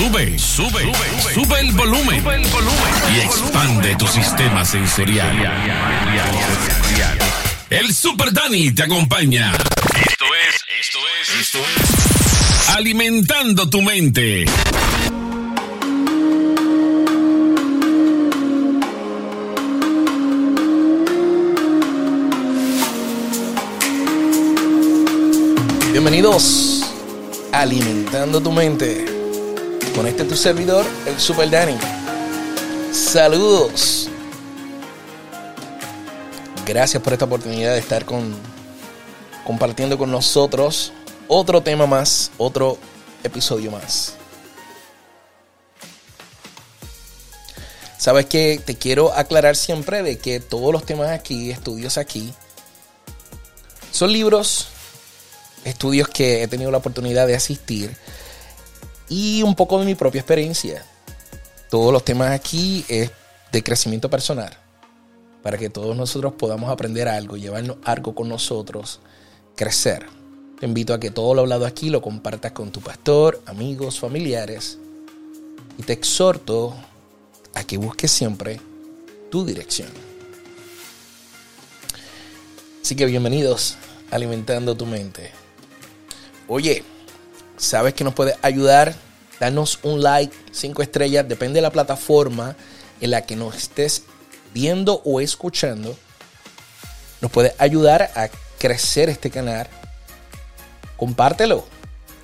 Sube, sube, sube el volumen. Y expande tu sistema sensorial. El Super Dani te acompaña. Esto es, esto es, esto es. Alimentando tu mente. Bienvenidos a Alimentando tu mente. Con este tu servidor, el Super Danny. Saludos. Gracias por esta oportunidad de estar con, compartiendo con nosotros otro tema más, otro episodio más. Sabes que te quiero aclarar siempre de que todos los temas aquí, estudios aquí, son libros estudios que he tenido la oportunidad de asistir y un poco de mi propia experiencia. Todos los temas aquí es de crecimiento personal, para que todos nosotros podamos aprender algo, llevarnos algo con nosotros, crecer. Te invito a que todo lo hablado aquí lo compartas con tu pastor, amigos, familiares y te exhorto a que busques siempre tu dirección. Así que bienvenidos a Alimentando tu Mente. Oye, ¿sabes que nos puede ayudar? Danos un like, cinco estrellas, depende de la plataforma en la que nos estés viendo o escuchando. Nos puede ayudar a crecer este canal. Compártelo.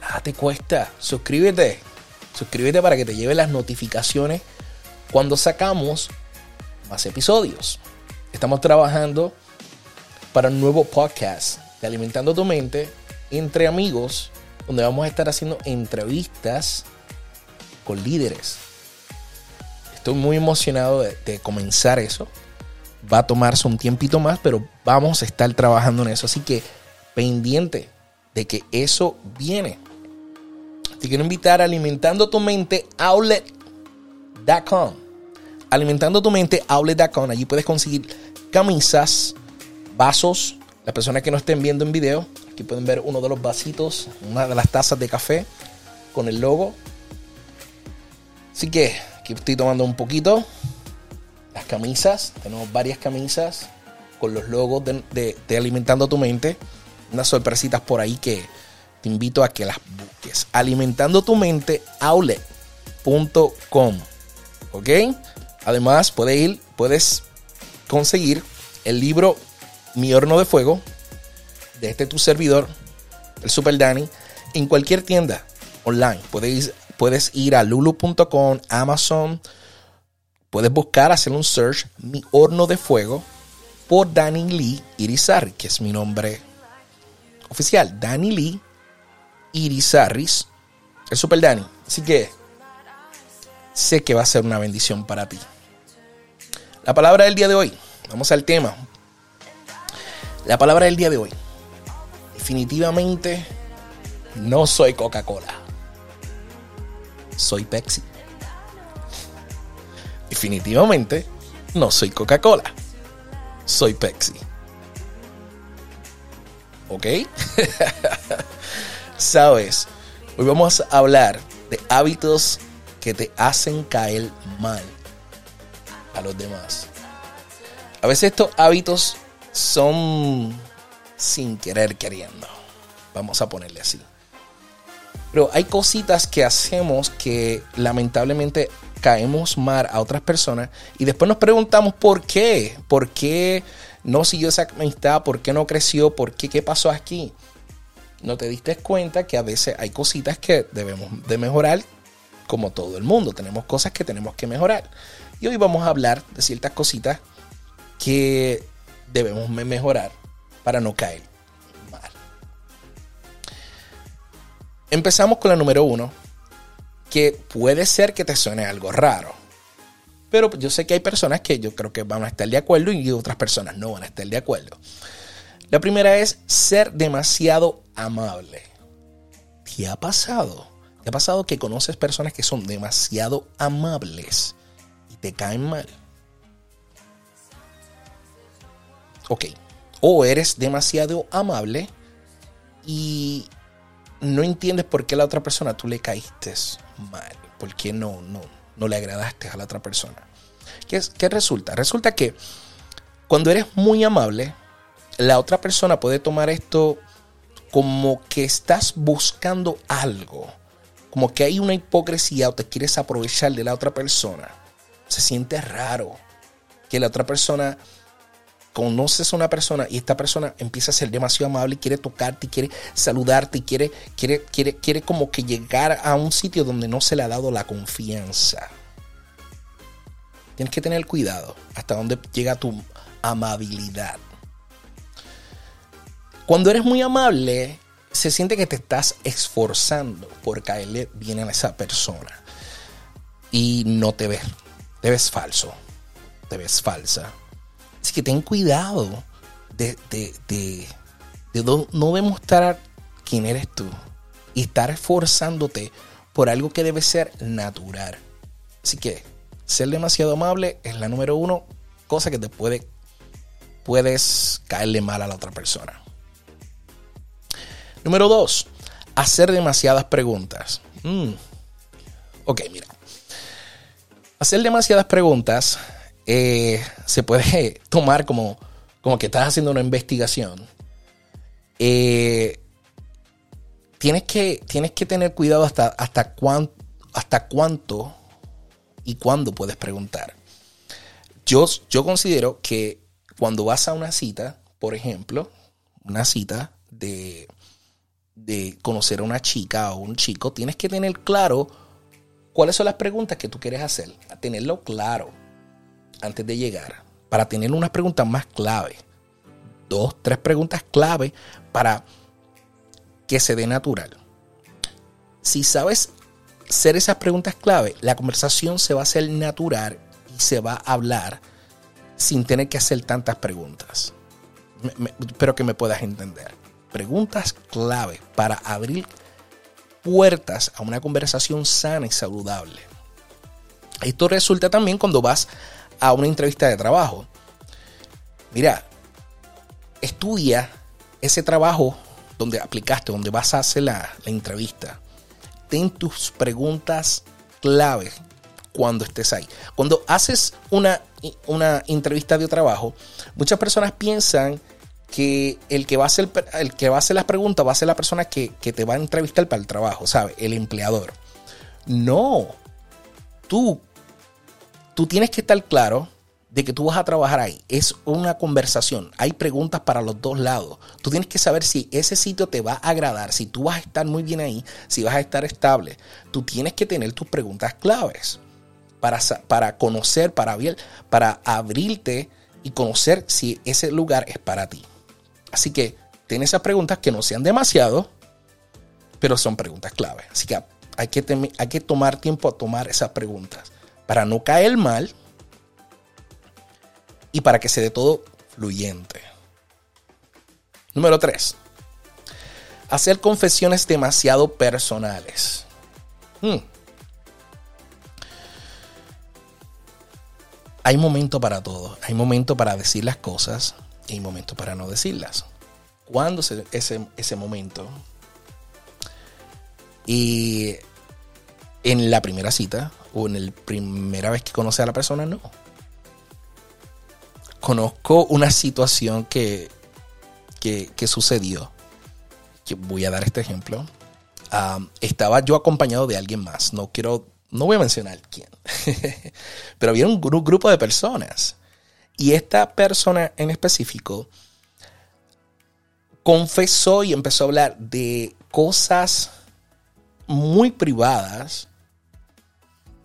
Nada te cuesta. Suscríbete. Suscríbete para que te lleve las notificaciones cuando sacamos más episodios. Estamos trabajando para un nuevo podcast de Alimentando tu Mente entre amigos, donde vamos a estar haciendo entrevistas con líderes. Estoy muy emocionado de, comenzar eso. Va a tomarse un tiempito más, pero vamos a estar trabajando en eso. Así que pendiente de que eso viene. Te quiero invitar a Alimentando tu Mente Outlet.com. Alimentando tu Mente Outlet.com. Allí puedes conseguir camisas, vasos. Las personas que no estén viendo en video, Aquí pueden ver uno de los vasitos, una de las tazas de café con el logo. Así que aquí estoy tomando un poquito. Las camisas, tenemos varias camisas con los logos de, Alimentando tu Mente. Unas sorpresitas por ahí que te invito a que las busques. Alimentando tu mente outlet.com. ¿Ok? Además, puedes ir, puedes conseguir el libro Mi horno de fuego de este tu servidor, el Super Danny, en cualquier tienda online. Puedes, puedes ir a lulu.com, Amazon, puedes buscar, hacer un search, mi horno de fuego, por Danny Lee Irizarry, que es mi nombre oficial. Danny Lee Irizarris, el Super Danny. Así que sé que va a ser una bendición para ti. La palabra del día de hoy, vamos al tema. La palabra del día de hoy definitivamente no soy Coca-Cola. Soy Pepsi. Definitivamente no soy Coca-Cola. Soy Pepsi. ¿Ok? Sabes, hoy vamos a hablar de hábitos que te hacen caer mal a los demás. A veces estos hábitos son sin querer queriendo. Vamos a ponerle así. Pero hay cositas que hacemos que lamentablemente caemos mal a otras personas y después nos preguntamos por qué, por qué no siguió esa amistad, por qué no creció, por qué, qué pasó aquí. No te diste cuenta que a veces hay cositas que debemos de mejorar como todo el mundo. Tenemos cosas que tenemos que mejorar. Y hoy vamos a hablar de ciertas cositas que debemos mejorar para no caer mal. Empezamos con la número uno, que puede ser que te suene algo raro. Pero yo sé que hay personas que yo creo que van a estar de acuerdo y otras personas no van a estar de acuerdo. La primera es ser demasiado amable. ¿Qué ha pasado? ¿Te ha pasado que conoces personas que son demasiado amables y te caen mal? Ok, o eres demasiado amable y no entiendes por qué a la otra persona tú le caíste mal, por qué no, no, no le agradaste a la otra persona. ¿Qué, ¿Qué resulta? Resulta que cuando eres muy amable, la otra persona puede tomar esto como que estás buscando algo, como que hay una hipocresía o te quieres aprovechar de la otra persona. Se siente raro que la otra persona conoces a una persona y esta persona empieza a ser demasiado amable y quiere tocarte quiere saludarte y quiere, quiere, quiere, quiere como que llegar a un sitio donde no se le ha dado la confianza. Tienes que tener cuidado hasta dónde llega tu amabilidad. Cuando eres muy amable, se siente que te estás esforzando por caerle bien a esa persona. Y no te ves, te ves falso, te ves falsa Así que ten cuidado de, no demostrar quién eres tú y estar esforzándote por algo que debe ser natural. Así que ser demasiado amable es la número uno, cosa que te puede, puedes caerle mal a la otra persona. Número dos, hacer demasiadas preguntas. Mm. Ok, mira. Hacer demasiadas preguntas eh, se puede tomar como, como que estás haciendo una investigación. Eh, tienes, que, tienes que tener cuidado hasta, hasta, hasta cuánto y cuándo puedes preguntar. Yo, yo considero que cuando vas a una cita, por ejemplo, una cita de, de conocer a una chica o un chico, tienes que tener claro cuáles son las preguntas que tú quieres hacer. Tenerlo claro antes de llegar para tener unas preguntas más clave. Dos, tres preguntas clave para que se dé natural. Si sabes hacer esas preguntas clave, la conversación se va a hacer natural y se va a hablar sin tener que hacer tantas preguntas. espero que me puedas entender. Preguntas clave para abrir puertas a una conversación sana y saludable. Esto resulta también cuando vas a una entrevista de trabajo. Mira, estudia ese trabajo donde aplicaste, donde vas a hacer la, entrevista. Ten tus preguntas clave cuando estés ahí. Cuando haces una, una entrevista de trabajo, muchas personas piensan que el que va a hacer, el que va a hacer las preguntas va a ser la persona que, que te va a entrevistar para el trabajo, ¿sabes? El empleador. No. Tú tú tienes que estar claro de que tú vas a trabajar ahí. Es una conversación. Hay preguntas para los dos lados. Tú tienes que saber si ese sitio te va a agradar, si tú vas a estar muy bien ahí, si vas a estar estable. Tú tienes que tener tus preguntas claves para, para conocer, para, para abrirte y conocer si ese lugar es para ti. Así que ten esas preguntas que no sean demasiado, pero son preguntas claves. Así que hay que, hay que tomar tiempo a tomar esas preguntas para no caer mal y para que se dé todo fluyente. Número 3. Hacer confesiones demasiado personales. Hmm. Hay momento para todo. Hay momento para decir las cosas y hay momento para no decirlas. ¿Cuándo es ese, ese momento? Y en la primera cita o en la primera vez que conoce a la persona, no. Conozco una situación que, que, sucedió. Que voy a dar este ejemplo. estaba yo acompañado de alguien más. No quiero, no voy a mencionar quién. Pero había un grupo de personas. Y esta persona en específico confesó y empezó a hablar de cosas muy privadas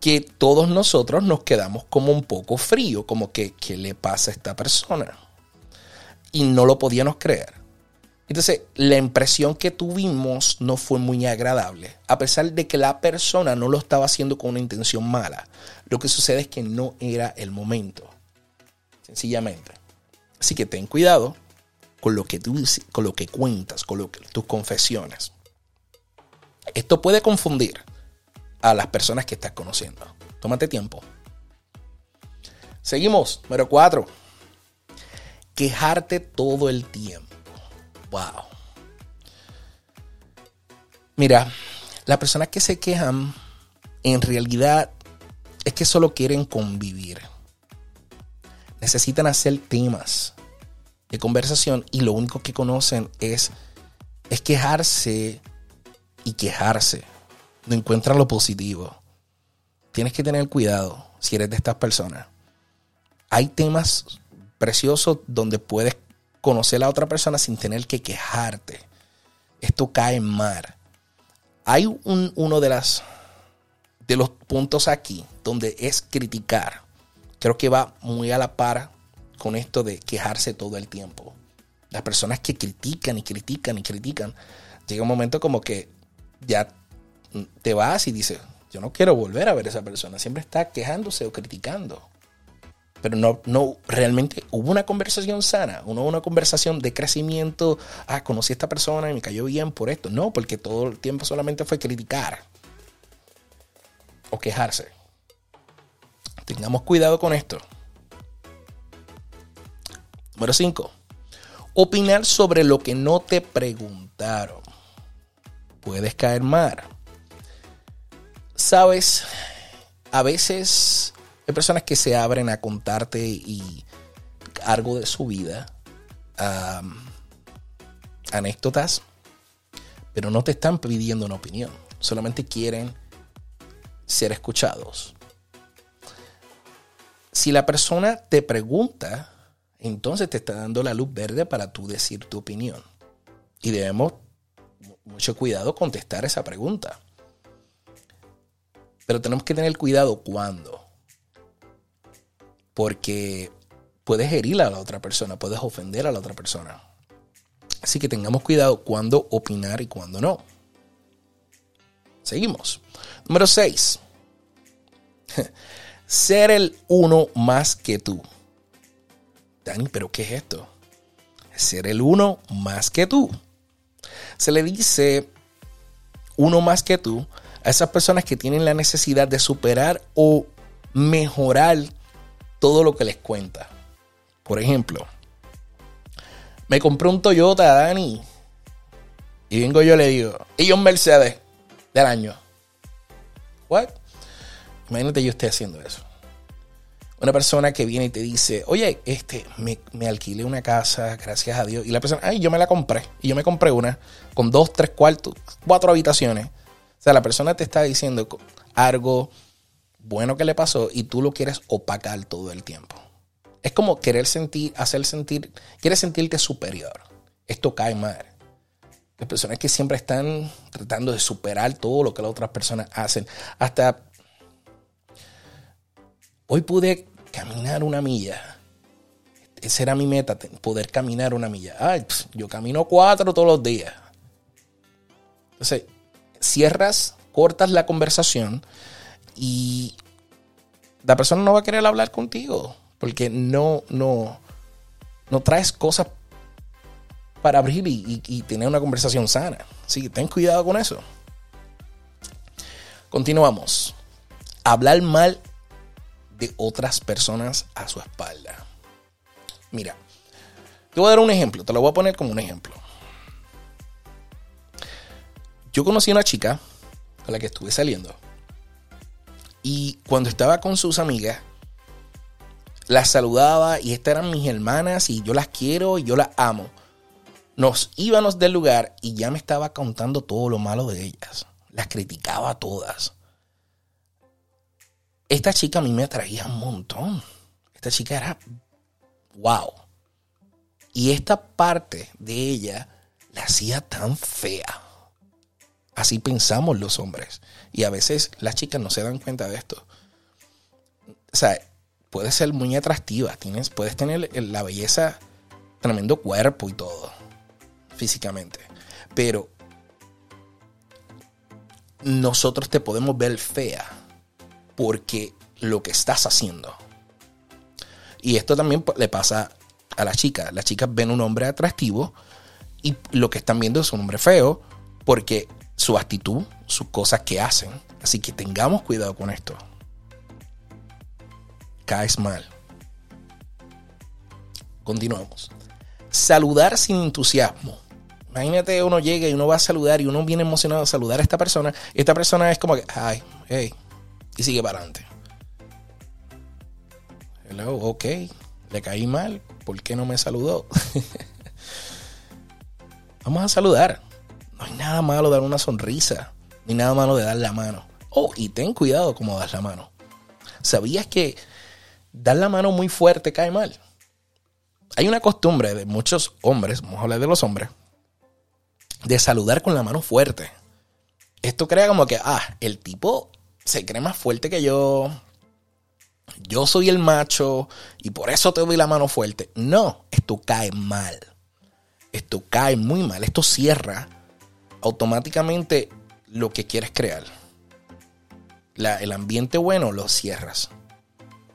que todos nosotros nos quedamos como un poco frío, como que, ¿qué le pasa a esta persona? Y no lo podíamos creer. Entonces, la impresión que tuvimos no fue muy agradable, a pesar de que la persona no lo estaba haciendo con una intención mala. Lo que sucede es que no era el momento, sencillamente. Así que ten cuidado con lo que, tú, con lo que cuentas, con lo que, tus confesiones. Esto puede confundir a las personas que estás conociendo. Tómate tiempo. Seguimos. Número 4. Quejarte todo el tiempo. Wow. Mira, las personas que se quejan en realidad es que solo quieren convivir. Necesitan hacer temas de conversación y lo único que conocen es, es quejarse y quejarse. No encuentran lo positivo. Tienes que tener cuidado si eres de estas personas. Hay temas preciosos donde puedes conocer a otra persona sin tener que quejarte. Esto cae en mar. Hay un, uno de, las, de los puntos aquí donde es criticar. Creo que va muy a la par con esto de quejarse todo el tiempo. Las personas que critican y critican y critican, llega un momento como que ya te vas y dices, yo no quiero volver a ver a esa persona. Siempre está quejándose o criticando. Pero no, no, realmente hubo una conversación sana, hubo una conversación de crecimiento. Ah, conocí a esta persona y me cayó bien por esto. No, porque todo el tiempo solamente fue criticar o quejarse. Tengamos cuidado con esto. Número 5. Opinar sobre lo que no te preguntaron. Puedes caer mal. Sabes, a veces hay personas que se abren a contarte y algo de su vida, anécdotas, pero no te están pidiendo una opinión, solamente quieren ser escuchados. Si la persona te pregunta, entonces te está dando la luz verde para tú decir tu opinión. Y debemos mucho cuidado contestar esa pregunta. Pero tenemos que tener cuidado cuando. Porque puedes herir a la otra persona, puedes ofender a la otra persona. Así que tengamos cuidado cuando opinar y cuando no. Seguimos. Número 6. Ser el uno más que tú. Dani, pero ¿qué es esto? Ser el uno más que tú. Se le dice uno más que tú a esas personas que tienen la necesidad de superar o mejorar todo lo que les cuenta. Por ejemplo, me compré un Toyota, Dani. Y vengo yo le digo, y un Mercedes del año. What? Imagínate yo esté haciendo eso. Una persona que viene y te dice, oye, este, me, me, alquilé una casa, gracias a Dios. Y la persona, ay, yo me la compré. Y yo me compré una con dos, tres cuartos, cuatro habitaciones. O sea, la persona te está diciendo algo bueno que le pasó y tú lo quieres opacar todo el tiempo. Es como querer sentir, hacer sentir, quieres sentirte superior. Esto cae mal. Las personas que siempre están tratando de superar todo lo que las otras personas hacen. Hasta hoy pude caminar una milla. Esa era mi meta, poder caminar una milla. Ay, yo camino cuatro todos los días. Entonces, cierras, cortas la conversación y la persona no va a querer hablar contigo porque no, no, no traes cosas para abrir y, tener una conversación sana. Así que ten cuidado con eso. Continuamos. Hablar mal de otras personas a su espalda. Mira, te voy a dar un ejemplo, te lo voy a poner como un ejemplo. Yo conocí a una chica con la que estuve saliendo. Y cuando estaba con sus amigas, las saludaba y estas eran mis hermanas y yo las quiero y yo las amo. Nos íbamos del lugar y ya me estaba contando todo lo malo de ellas. Las criticaba todas. Esta chica a mí me atraía un montón. Esta chica era wow. Y esta parte de ella la hacía tan fea. Así pensamos los hombres. Y a veces las chicas no se dan cuenta de esto. O sea, puedes ser muy atractiva. Tienes, puedes tener la belleza, tremendo cuerpo y todo. Físicamente. Pero nosotros te podemos ver fea porque lo que estás haciendo. Y esto también le pasa a las chicas. Las chicas ven un hombre atractivo y lo que están viendo es un hombre feo porque su actitud, sus cosas que hacen. Así que tengamos cuidado con esto. Caes mal. Continuamos. Saludar sin entusiasmo. Imagínate uno llega y uno va a saludar y uno viene emocionado a saludar a esta persona. Esta persona es como que, ay, hey, y sigue para adelante. Hello, ok, le caí mal, ¿por qué no me saludó? Vamos a saludar. No hay nada malo dar una sonrisa, ni nada malo de dar la mano. Oh, y ten cuidado como das la mano. ¿Sabías que dar la mano muy fuerte cae mal? Hay una costumbre de muchos hombres, vamos a hablar de los hombres, de saludar con la mano fuerte. Esto crea como que, ah, el tipo se cree más fuerte que yo. Yo soy el macho y por eso te doy la mano fuerte. No, esto cae mal. Esto cae muy mal. Esto cierra automáticamente lo que quieres crear. el ambiente bueno lo cierras.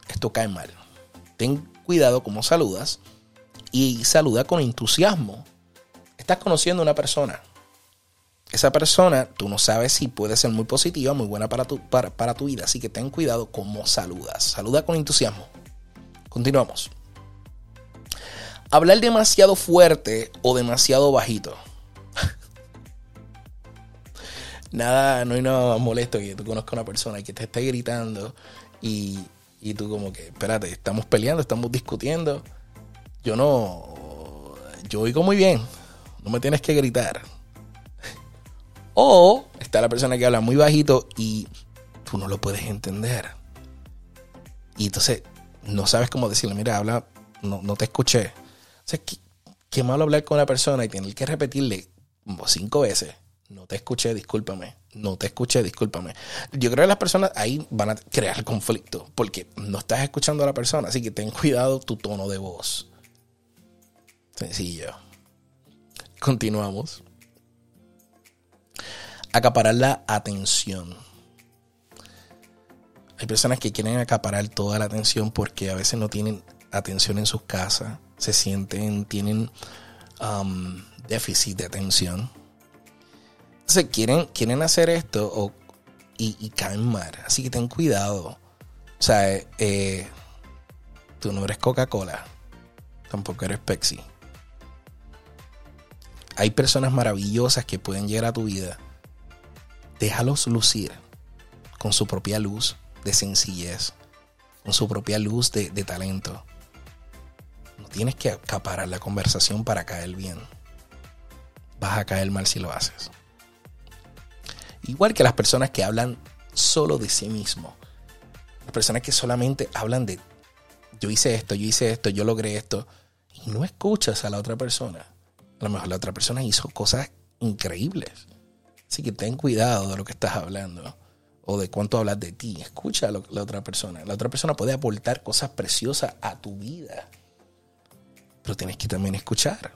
Esto cae mal. Ten cuidado cómo saludas y saluda con entusiasmo estás conociendo a una persona. Esa persona, tú no sabes si puede ser muy positiva, muy buena para tu, para, tu vida. Así que ten cuidado cómo saludas. Saluda con entusiasmo. Continuamos. Hablar demasiado fuerte o demasiado bajito. Nada, no hay nada molesto que tú conozcas a una persona que te esté gritando y, y tú como que, espérate, estamos peleando, estamos discutiendo. Yo no, yo oigo muy bien, no me tienes que gritar. O está la persona que habla muy bajito y tú no lo puedes entender. Y entonces no sabes cómo decirle, mira, habla, no, no te escuché. O sea, qué, malo hablar con una persona y tener que repetirle cinco veces. No te escuché, discúlpame. No te escuché, discúlpame. Yo creo que las personas ahí van a crear conflicto porque no estás escuchando a la persona. Así que ten cuidado tu tono de voz. Sencillo. Continuamos. Acaparar la atención. Hay personas que quieren acaparar toda la atención porque a veces no tienen atención en sus casas, se sienten, tienen um, déficit de atención. Entonces quieren, quieren hacer esto y, caen mal. Así que ten cuidado. O sea, eh, tú no eres Coca-Cola, tampoco eres Pepsi hay personas maravillosas que pueden llegar a tu vida. Déjalos lucir con su propia luz de sencillez, con su propia luz de, talento. No tienes que acaparar la conversación para caer bien. Vas a caer mal si lo haces. Igual que las personas que hablan solo de sí mismo. Las personas que solamente hablan de yo hice esto, yo hice esto, yo logré esto. Y no escuchas a la otra persona. A lo mejor la otra persona hizo cosas increíbles. Así que ten cuidado de lo que estás hablando o de cuánto hablas de ti. Escucha a la otra persona. La otra persona puede aportar cosas preciosas a tu vida. Pero tienes que también escuchar.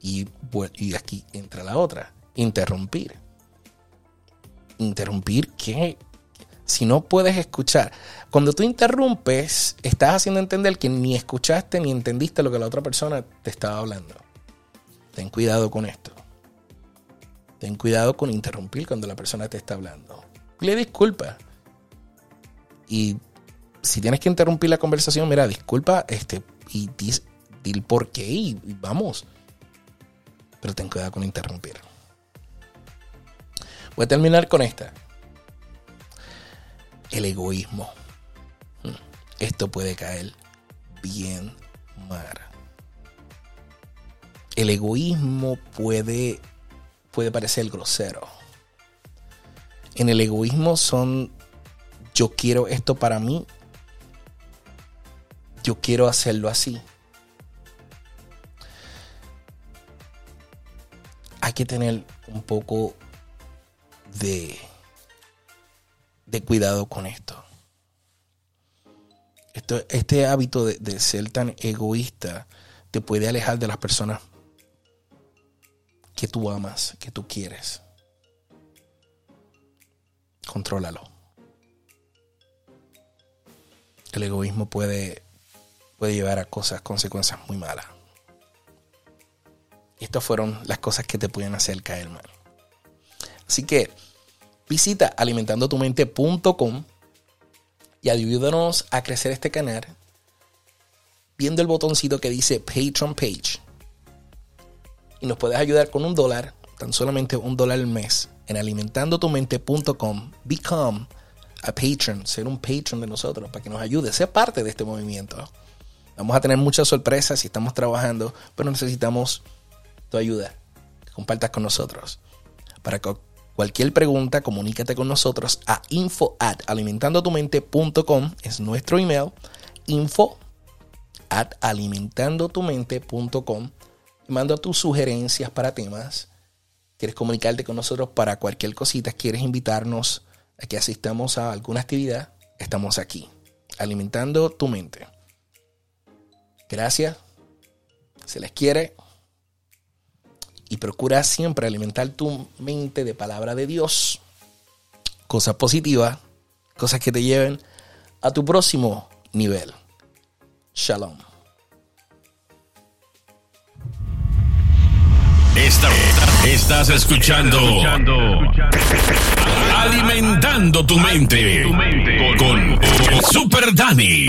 Y, y aquí entra la otra. Interrumpir. Interrumpir que si no puedes escuchar, cuando tú interrumpes, estás haciendo entender que ni escuchaste ni entendiste lo que la otra persona te estaba hablando. Ten cuidado con esto. Ten cuidado con interrumpir cuando la persona te está hablando. Le disculpa. Y si tienes que interrumpir la conversación, mira, disculpa, este, y di, por qué y vamos. Pero ten cuidado con interrumpir. Voy a terminar con esta el egoísmo. Hmm. Esto puede caer bien mal. El egoísmo puede, puede parecer grosero. En el egoísmo son yo quiero esto para mí. Yo quiero hacerlo así. Hay que tener un poco de de cuidado con esto. esto este hábito de, de ser tan egoísta te puede alejar de las personas que tú amas, que tú quieres. Contrólalo. El egoísmo puede, puede llevar a cosas, consecuencias muy malas. Estas fueron las cosas que te pueden hacer caer mal. Así que Visita alimentandotumente.com y ayúdanos a crecer este canal viendo el botoncito que dice Patreon Page. y nos puedes ayudar con un dólar, tan solamente un dólar al mes, en alimentandotumente.com. Become a patron, ser un patron de nosotros para que nos ayude, ser parte de este movimiento. Vamos a tener muchas sorpresas y estamos trabajando, pero necesitamos tu ayuda. Que compartas con nosotros. Para cualquier pregunta, comunícate con nosotros a info at alimentandotumente.com. Es nuestro email. Info at alimentandotumente.com. Manda tus sugerencias para temas. ¿Quieres comunicarte con nosotros para cualquier cosita? ¿Quieres invitarnos a que asistamos a alguna actividad? Estamos aquí, alimentando tu mente. Gracias. Se les quiere. Y procura siempre alimentar tu mente de palabra de Dios. Cosas positivas. Cosas que te lleven a tu próximo nivel. Shalom. estás escuchando Alimentando tu mente con Super Dani.